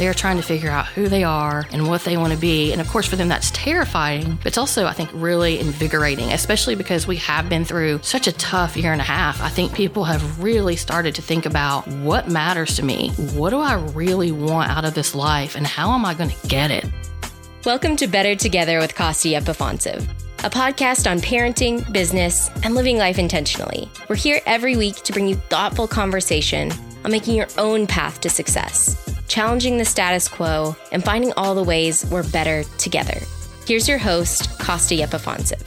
They are trying to figure out who they are and what they want to be. And of course, for them, that's terrifying, but it's also, I think, really invigorating, especially because we have been through such a tough year and a half. I think people have really started to think about what matters to me. What do I really want out of this life? And how am I going to get it? Welcome to Better Together with Costi Epifancev, a podcast on parenting, business, and living life intentionally. We're here every week to bring you thoughtful conversation on making your own path to success, challenging the status quo, and finding all the ways we're better together. Here's your host, Costa Epifancev.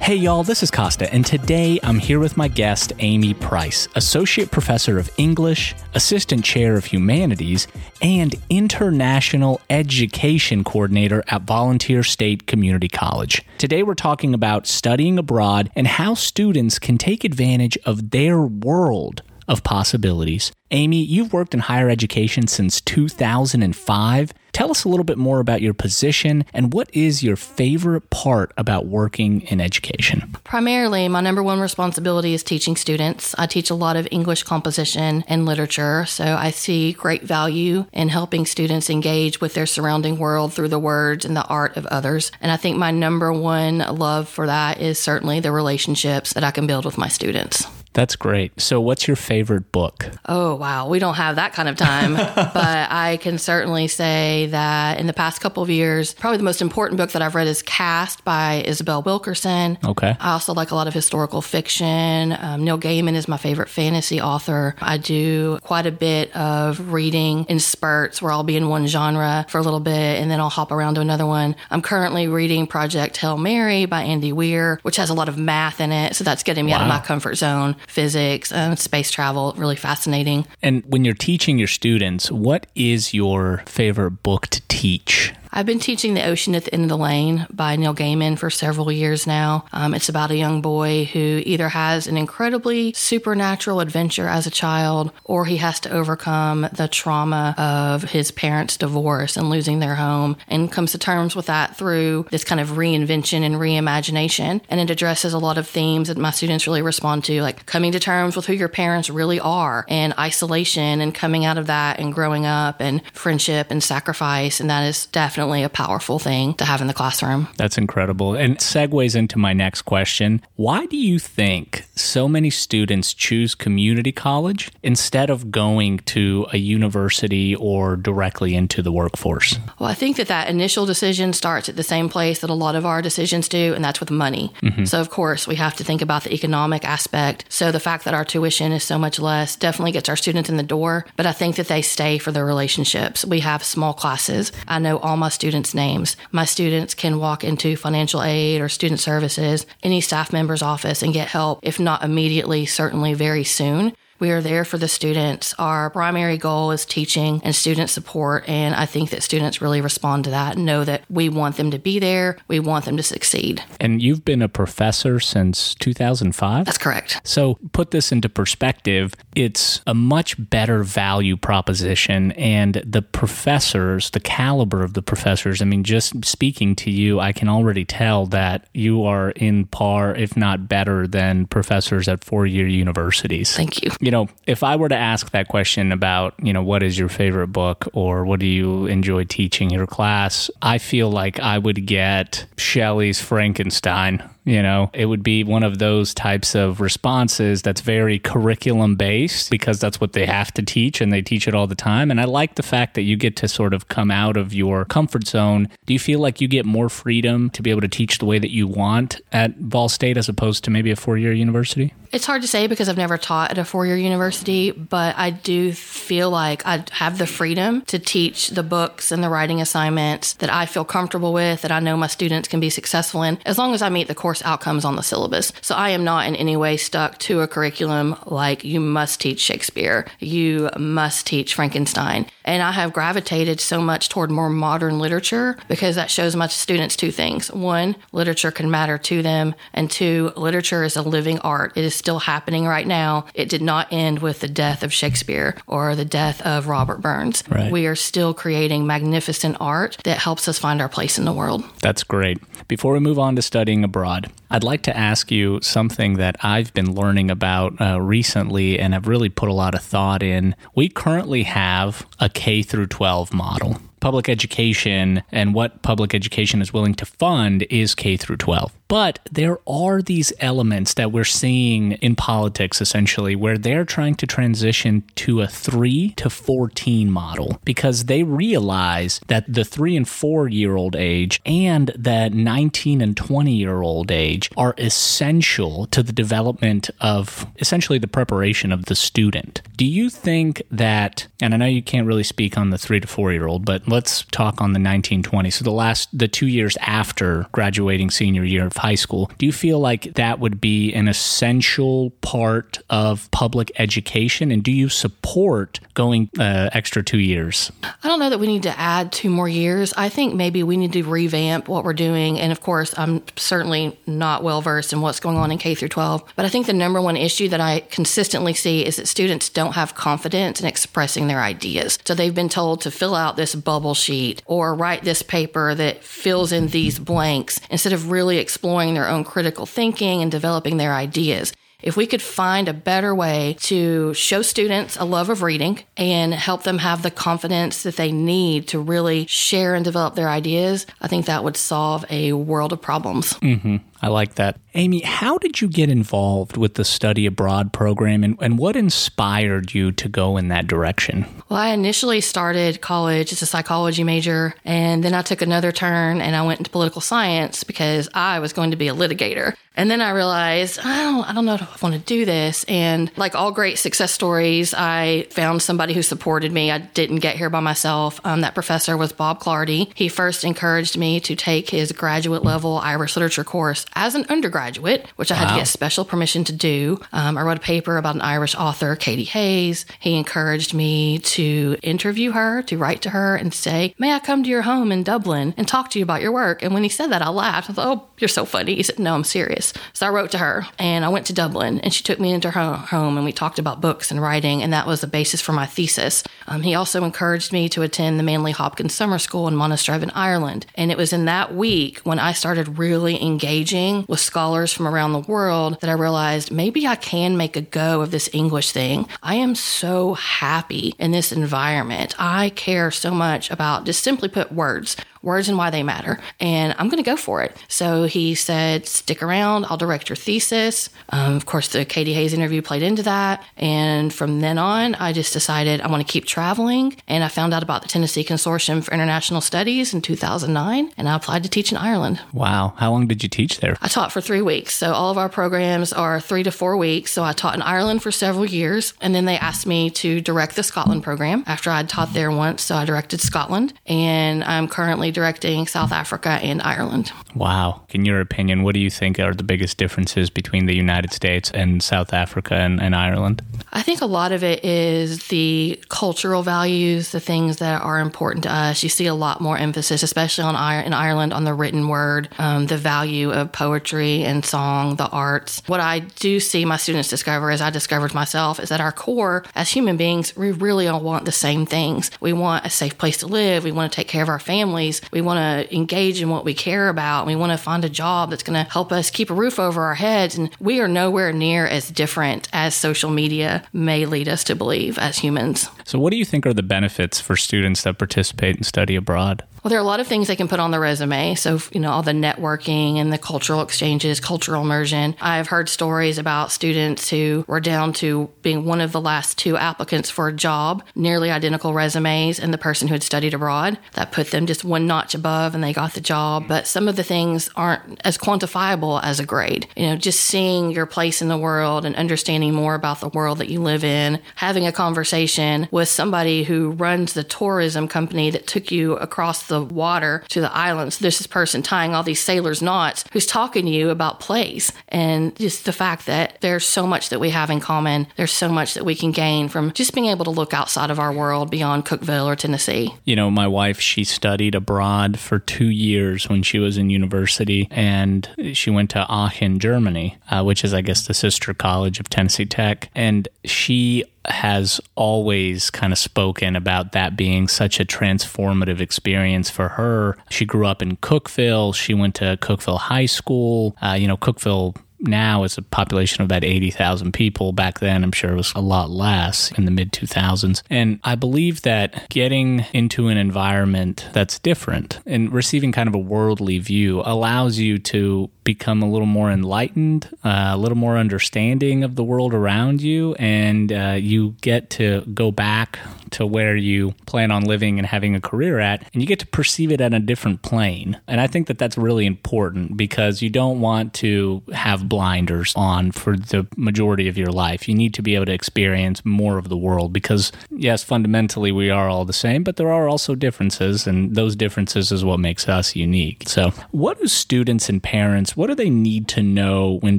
Hey y'all, this is Costa, and today I'm here with my guest, Amy Price, Associate Professor of English, Assistant Chair of Humanities, and International Education Coordinator at Volunteer State Community College. Today we're talking about studying abroad and how students can take advantage of their world of possibilities. Amy, you've worked in higher education since 2005. Tell us a little bit more about your position and what is your favorite part about working in education? Primarily, my number one responsibility is teaching students. I teach a lot of English composition and literature, so I see great value in helping students engage with their surrounding world through the words and the art of others. And I think my number one love for that is certainly the relationships that I can build with my students. That's great. So, what's your favorite book? Oh, wow. We don't have that kind of time. but I can certainly say that in the past couple of years, probably the most important book that I've read is Caste by Isabel Wilkerson. Okay. I also like a lot of historical fiction. Um, Neil Gaiman is my favorite fantasy author. I do quite a bit of reading in spurts where I'll be in one genre for a little bit and then I'll hop around to another one. I'm currently reading Project Hail Mary by Andy Weir, which has a lot of math in it. So that's getting me wow. out of my comfort zone physics, and space travel. Really fascinating. And when you're teaching your students, what is your favorite book to teach? I've been teaching The Ocean at the End of the Lane by Neil Gaiman for several years now. Um, it's about a young boy who either has an incredibly supernatural adventure as a child or he has to overcome the trauma of his parents' divorce and losing their home and comes to terms with that through this kind of reinvention and reimagination. And it addresses a lot of themes that my students really respond to, like coming to terms with who your parents really are and isolation and coming out of that and growing up and friendship and sacrifice. And that is definitely definitely a powerful thing to have in the classroom. That's incredible. And segues into my next question. Why do you think so many students choose community college instead of going to a university or directly into the workforce? Well, I think that that initial decision starts at the same place that a lot of our decisions do, and that's with money. Mm-hmm. So, of course, we have to think about the economic aspect. So, the fact that our tuition is so much less definitely gets our students in the door, but I think that they stay for the relationships. We have small classes. I know all my my students' names. My students can walk into financial aid or student services, any staff member's office, and get help, if not immediately, certainly very soon. We are there for the students. Our primary goal is teaching and student support. And I think that students really respond to that and know that we want them to be there. We want them to succeed. And you've been a professor since 2005? That's correct. So put this into perspective. It's a much better value proposition. And the professors, the caliber of the professors, I mean, just speaking to you, I can already tell that you are in par, if not better, than professors at four year universities. Thank you you know, if I were to ask that question about, you know, what is your favorite book or what do you enjoy teaching your class, I feel like I would get Shelley's Frankenstein you know, it would be one of those types of responses that's very curriculum based because that's what they have to teach and they teach it all the time. And I like the fact that you get to sort of come out of your comfort zone. Do you feel like you get more freedom to be able to teach the way that you want at Vol State as opposed to maybe a four year university? It's hard to say because I've never taught at a four year university, but I do feel like I have the freedom to teach the books and the writing assignments that I feel comfortable with, that I know my students can be successful in, as long as I meet the course course outcomes on the syllabus. So I am not in any way stuck to a curriculum like you must teach Shakespeare, you must teach Frankenstein. And I have gravitated so much toward more modern literature because that shows my students two things. One, literature can matter to them. And two, literature is a living art. It is still happening right now. It did not end with the death of Shakespeare or the death of Robert Burns. Right. We are still creating magnificent art that helps us find our place in the world. That's great. Before we move on to studying abroad, I'd like to ask you something that I've been learning about uh, recently and have really put a lot of thought in. We currently have a K through 12 model public education and what public education is willing to fund is K through 12. But there are these elements that we're seeing in politics essentially where they're trying to transition to a 3 to 14 model because they realize that the 3 and 4 year old age and the 19 and 20 year old age are essential to the development of essentially the preparation of the student. Do you think that and I know you can't really speak on the 3 to 4 year old but let's talk on the 1920. So the last the 2 years after graduating senior year high school. Do you feel like that would be an essential part of public education? And do you support going uh, extra two years? I don't know that we need to add two more years. I think maybe we need to revamp what we're doing. And of course, I'm certainly not well versed in what's going on in K through 12. But I think the number one issue that I consistently see is that students don't have confidence in expressing their ideas. So they've been told to fill out this bubble sheet or write this paper that fills in these blanks instead of really exploring exploring their own critical thinking and developing their ideas. If we could find a better way to show students a love of reading and help them have the confidence that they need to really share and develop their ideas, I think that would solve a world of problems. Mm-hmm. I like that. Amy, how did you get involved with the study abroad program and, and what inspired you to go in that direction? Well, I initially started college as a psychology major, and then I took another turn and I went into political science because I was going to be a litigator. And then I realized, I don't, I don't know if I want to do this. And like all great success stories, I found somebody who supported me. I didn't get here by myself. Um, that professor was Bob Clardy. He first encouraged me to take his graduate level Irish literature course as an undergraduate, which I had to get special permission to do. Um, I wrote a paper about an Irish author, Katie Hayes. He encouraged me to interview her, to write to her and say, May I come to your home in Dublin and talk to you about your work? And when he said that, I laughed. I thought, Oh, you're so funny. He said, No, I'm serious. So I wrote to her and I went to Dublin and she took me into her home and we talked about books and writing. And that was the basis for my thesis. Um, he also encouraged me to attend the Manley Hopkins Summer School in Monasterevin, Ireland. And it was in that week when I started really engaging with scholars from around the world that I realized maybe I can make a go of this English thing. I am so happy in this environment. I care so much about just simply put words words and why they matter. And I'm going to go for it. So he said, stick around. I'll direct your thesis. Um, of course, the Katie Hayes interview played into that. And from then on, I just decided I want to keep traveling. And I found out about the Tennessee Consortium for International Studies in 2009. And I applied to teach in Ireland. Wow. How long did you teach there? I taught for three weeks. So all of our programs are three to four weeks. So I taught in Ireland for several years. And then they asked me to direct the Scotland program after I'd taught there once. So I directed Scotland. And I'm currently currently directing South Africa and Ireland. Wow. In your opinion, what do you think are the biggest differences between the United States and South Africa and, and Ireland? I think a lot of it is the cultural values, the things that are important to us. You see a lot more emphasis, especially on in Ireland, on the written word, um, the value of poetry and song, the arts. What I do see my students discover, as I discovered myself, is that our core as human beings, we really all want the same things. We want a safe place to live. We want to take care of our families. We want to engage in what we care about. We want to find a job that's going to help us keep a roof over our heads. And we are nowhere near as different as social media may lead us to believe as humans. So, what do you think are the benefits for students that participate and study abroad? Well, there are a lot of things they can put on the resume. So, you know, all the networking and the cultural exchanges, cultural immersion. I've heard stories about students who were down to being one of the last two applicants for a job, nearly identical resumes, and the person who had studied abroad. That put them just one notch above and they got the job. But some of the things aren't as quantifiable as a grade. You know, just seeing your place in the world and understanding more about the world that you live in, having a conversation with somebody who runs the tourism company that took you across the water to the islands. There's this person tying all these sailors' knots who's talking to you about place and just the fact that there's so much that we have in common. There's so much that we can gain from just being able to look outside of our world beyond Cookeville or Tennessee. You know, my wife, she studied abroad for two years when she was in university and she went to Aachen, Germany, uh, which is, I guess, the sister college of Tennessee Tech. And she has always kind of spoken about that being such a transformative experience for her. She grew up in Cookeville. She went to Cookeville High School. Uh, you know, Cookeville now is a population of about 80,000 people. Back then, I'm sure it was a lot less in the mid 2000s. And I believe that getting into an environment that's different and receiving kind of a worldly view allows you to become a little more enlightened, uh, a little more understanding of the world around you, and uh, you get to go back to where you plan on living and having a career at, and you get to perceive it at a different plane. And I think that that's really important because you don't want to have blinders on for the majority of your life. You need to be able to experience more of the world because, yes, fundamentally we are all the same, but there are also differences, and those differences is what makes us unique. So, what do students and parents what do they need to know when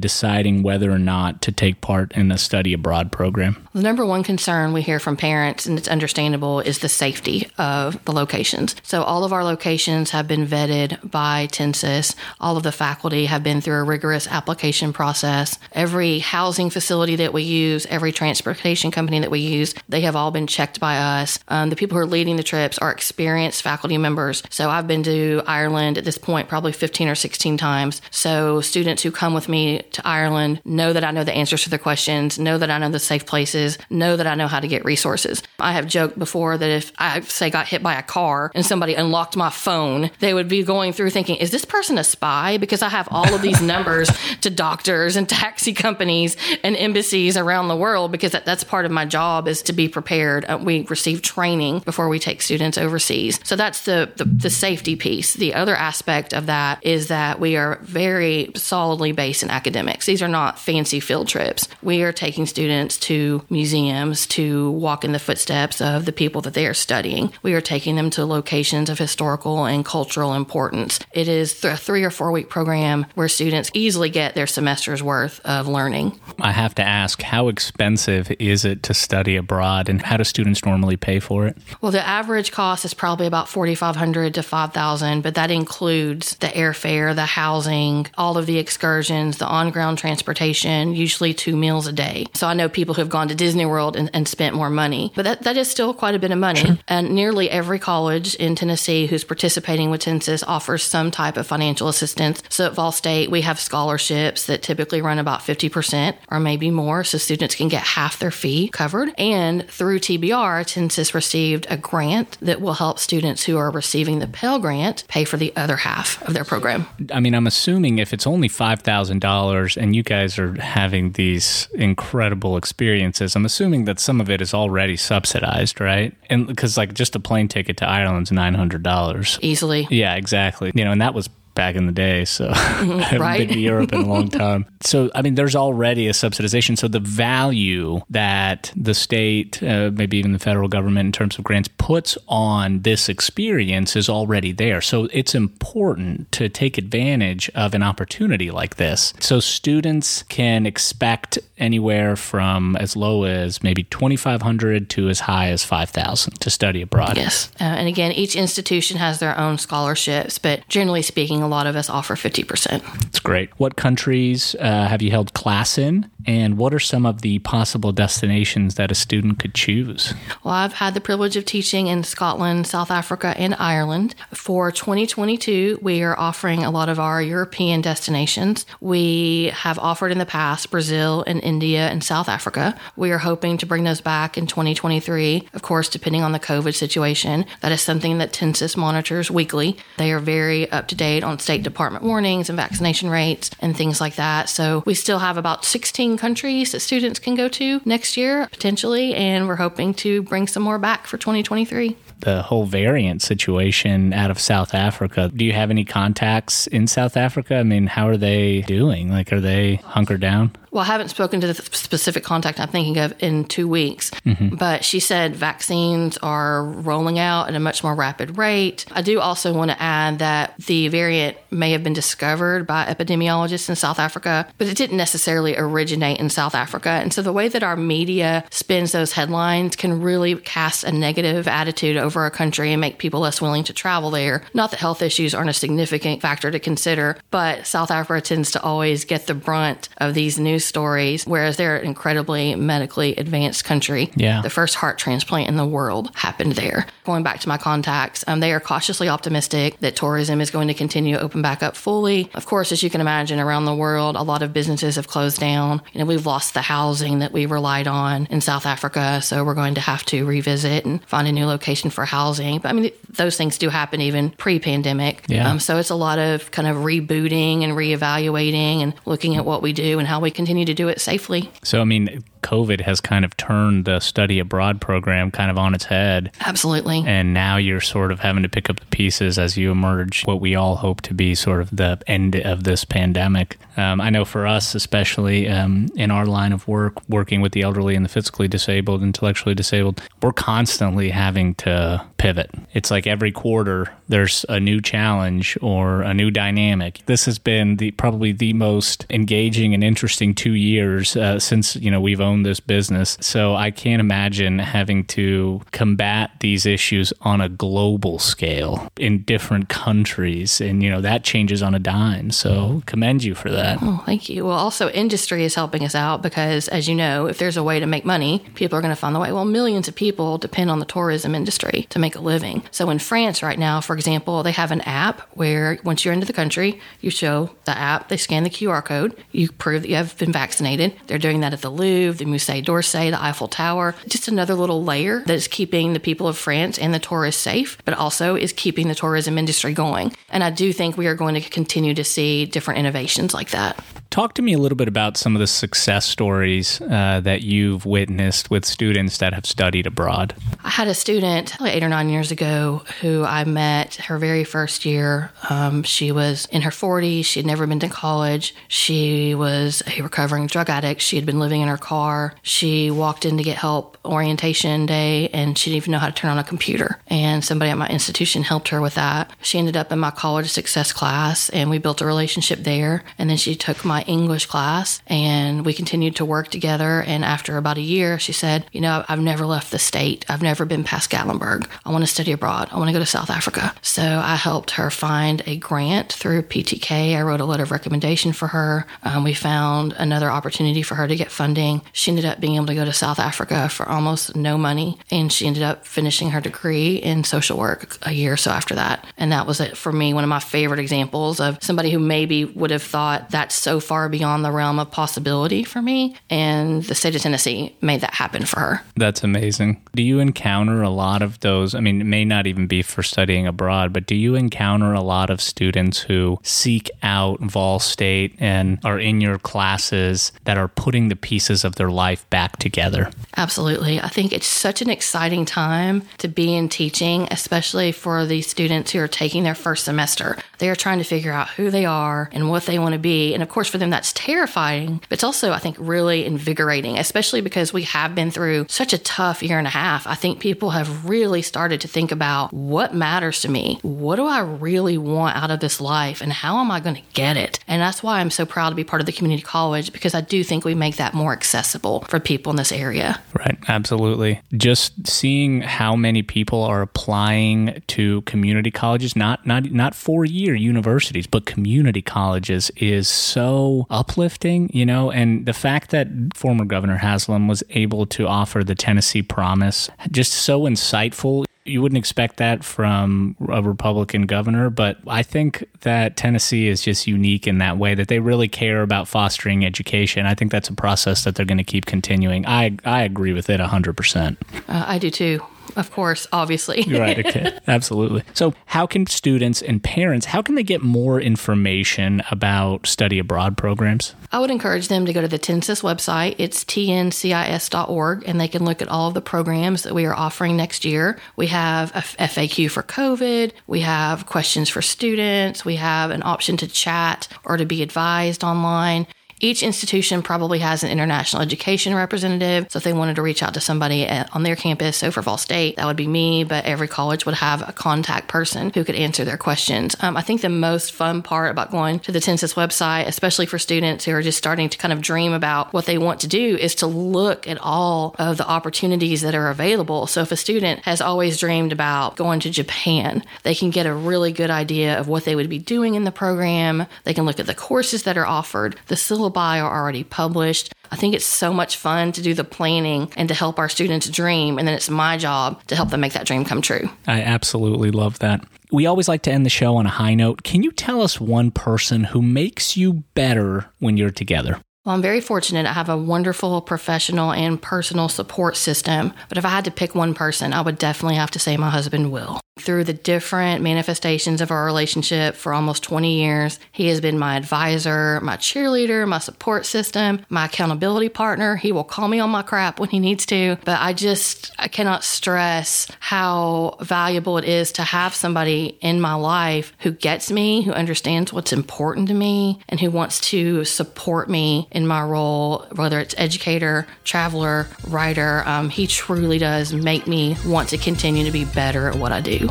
deciding whether or not to take part in a study abroad program? The number one concern we hear from parents, and it's understandable, is the safety of the locations. So, all of our locations have been vetted by TNCIS. All of the faculty have been through a rigorous application process. Every housing facility that we use, every transportation company that we use, they have all been checked by us. Um, the people who are leading the trips are experienced faculty members. So, I've been to Ireland at this point probably 15 or 16 times. So students who come with me to Ireland know that I know the answers to their questions, know that I know the safe places, know that I know how to get resources. I have joked before that if I say got hit by a car and somebody unlocked my phone, they would be going through thinking, is this person a spy? Because I have all of these numbers to doctors and taxi companies and embassies around the world because that, that's part of my job is to be prepared. Uh, we receive training before we take students overseas. So that's the, the, the safety piece. The other aspect of that is that we are very very solidly based in academics. These are not fancy field trips. We are taking students to museums to walk in the footsteps of the people that they are studying. We are taking them to locations of historical and cultural importance. It is a three or four week program where students easily get their semester's worth of learning. I have to ask, how expensive is it to study abroad and how do students normally pay for it? Well, the average cost is probably about 4500 to 5000 but that includes the airfare, the housing, all of the excursions, the on ground transportation, usually two meals a day. So I know people who have gone to Disney World and, and spent more money, but that, that is still quite a bit of money. Sure. And nearly every college in Tennessee who's participating with TNCIS offers some type of financial assistance. So at Vol State, we have scholarships that typically run about 50% or maybe more, so students can get half their fee covered. And through TBR, TNCIS received a grant that will help students who are receiving the Pell Grant pay for the other half of their program. I mean, I'm assuming if it's only $5,000 and you guys are having these incredible experiences, I'm assuming that some of it is already subsidized, right? And because, like, just a plane ticket to Ireland's $900. Easily. Yeah, exactly. You know, and that was back in the day. So I haven't right? been to Europe in a long time. so, I mean, there's already a subsidization. So the value that the state, uh, maybe even the federal government in terms of grants puts on this experience is already there. So it's important to take advantage of an opportunity like this. So students can expect anywhere from as low as maybe 2500 to as high as 5000 to study abroad. Yes. Uh, and again, each institution has their own scholarships, but generally speaking, a lot of us offer 50%. That's great. What countries uh, have you held class in? And what are some of the possible destinations that a student could choose? Well, I've had the privilege of teaching in Scotland, South Africa, and Ireland. For 2022, we are offering a lot of our European destinations. We have offered in the past Brazil and India and South Africa. We are hoping to bring those back in 2023. Of course, depending on the COVID situation, that is something that TNCIS monitors weekly. They are very up to date on State Department warnings and vaccination rates and things like that. So we still have about 16 countries that students can go to next year, potentially, and we're hoping to bring some more back for 2023 the whole variant situation out of South Africa. Do you have any contacts in South Africa? I mean, how are they doing? Like, are they hunkered down? Well, I haven't spoken to the specific contact I'm thinking of in two weeks, mm-hmm. but she said vaccines are rolling out at a much more rapid rate. I do also want to add that the variant may have been discovered by epidemiologists in South Africa, but it didn't necessarily originate in South Africa. And so the way that our media spins those headlines can really cast a negative attitude over a country and make people less willing to travel there. Not that health issues aren't a significant factor to consider, but South Africa tends to always get the brunt of these news news stories, whereas they're an incredibly medically advanced country. Yeah. The first heart transplant in the world happened there. Going back to my contacts, um, they are cautiously optimistic that tourism is going to continue to open back up fully. Of course, as you can imagine, around the world, a lot of businesses have closed down. You know, we've lost the housing that we relied on in South Africa, so we're going to have to revisit and find a new location for housing. But I mean, those things do happen even pre-pandemic. Yeah. Um, so it's a lot of kind of rebooting and reevaluating and looking at what we do and how we continue to do it safely. So, I mean, COVID has kind of turned the study abroad program kind of on its head. Absolutely. And now you're sort of having to pick up the pieces as you emerge what we all hope to be sort of the end of this pandemic. Um, I know for us, especially um, in our line of work, working with the elderly and the physically disabled, intellectually disabled, we're constantly having to pivot. It's like every quarter there's a new challenge or a new dynamic. This has been the probably the most engaging and interesting two years uh, since you know we've owned this business. So I can't imagine having to combat these issues on a global scale in different countries, and you know that changes on a dime. So commend you for that. Oh, thank you. Well, also, industry is helping us out because, as you know, if there's a way to make money, people are going to find the way. Well, millions of people depend on the tourism industry to make a living. So, in France right now, for example, they have an app where once you're into the country, you show the app, they scan the QR code, you prove that you have been vaccinated. They're doing that at the Louvre, the Musée d'Orsay, the Eiffel Tower. Just another little layer that is keeping the people of France and the tourists safe, but also is keeping the tourism industry going. And I do think we are going to continue to see different innovations like that. Talk to me a little bit about some of the success stories uh, that you've witnessed with students that have studied abroad. I had a student eight or nine years ago who I met her very first year. Um, she was in her 40s. She had never been to college. She was a recovering drug addict. She had been living in her car. She walked in to get help orientation day and she didn't even know how to turn on a computer. And somebody at my institution helped her with that. She ended up in my college success class and we built a relationship there. And then she took my English class and we continued to work together. And after about a year, she said, You know, I've never left the state. I've never been past Gatlinburg. I want to study abroad. I want to go to South Africa. So I helped her find a grant through PTK. I wrote a letter of recommendation for her. Um, we found another opportunity for her to get funding. She ended up being able to go to South Africa for almost no money. And she ended up finishing her degree in social work a year or so after that. And that was it for me, one of my favorite examples of somebody who maybe would have thought that's so far beyond the realm of possibility for me. And the state of Tennessee made that happen for her. That's amazing. Do you encounter a lot of those? I mean, it may not even be for studying abroad, but do you encounter a lot of students who seek out Vol State and are in your classes that are putting the pieces of their life back together? Absolutely. I think it's such an exciting time to be in teaching, especially for the students who are taking their first semester. They are trying to figure out who they are and what they want to be. And of course, for them, that's terrifying, but it's also, I think, really invigorating, especially because we have been through such a tough year and a half. I think people have really started to think about what matters to me. What do I really want out of this life? And how am I going to get it? And that's why I'm so proud to be part of the community college because I do think we make that more accessible for people in this area. Right, absolutely. Just seeing how many people are applying to community colleges, not not not four-year universities, but community colleges is so uplifting, you know, and the fact that former Governor Haslam was able to offer the Tennessee Promise just so insightful you wouldn't expect that from a Republican governor, but I think that Tennessee is just unique in that way that they really care about fostering education. I think that's a process that they're going to keep continuing. I I agree with it 100%. Uh, I do too. Of course, obviously. right. Okay. Absolutely. So, how can students and parents how can they get more information about study abroad programs? I would encourage them to go to the TNCIS website. It's tncis.org, and they can look at all of the programs that we are offering next year. We have a FAQ for COVID. We have questions for students. We have an option to chat or to be advised online. Each institution probably has an international education representative. So if they wanted to reach out to somebody at, on their campus, so for Vol State, that would be me, but every college would have a contact person who could answer their questions. Um, I think the most fun part about going to the TNCIS website, especially for students who are just starting to kind of dream about what they want to do, is to look at all of the opportunities that are available. So if a student has always dreamed about going to Japan, they can get a really good idea of what they would be doing in the program. They can look at the courses that are offered, the syllabus Lullaby are already published. I think it's so much fun to do the planning and to help our students dream. And then it's my job to help them make that dream come true. I absolutely love that. We always like to end the show on a high note. Can you tell us one person who makes you better when you're together? Well, I'm very fortunate. I have a wonderful professional and personal support system. But if I had to pick one person, I would definitely have to say my husband, Will. Through the different manifestations of our relationship for almost 20 years, he has been my advisor, my cheerleader, my support system, my accountability partner. He will call me on my crap when he needs to. But I just, I cannot stress how valuable it is to have somebody in my life who gets me, who understands what's important to me, and who wants to support me in my role, whether it's educator, traveler, writer. Um, he truly does make me want to continue to be better at what I do.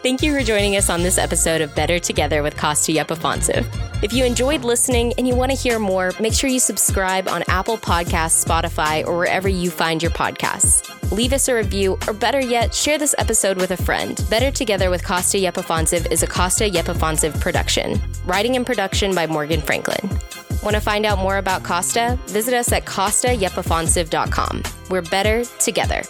Thank you for joining us on this episode of Better Together with Costa Yepifonsev. If you enjoyed listening and you want to hear more, make sure you subscribe on Apple Podcasts, Spotify, or wherever you find your podcasts. Leave us a review, or better yet, share this episode with a friend. Better Together with Costa Yepifonsev is a Costa Yepifonsev production. Writing and production by Morgan Franklin. Want to find out more about Costa? Visit us at CostaYepifonsev.com. We're better together.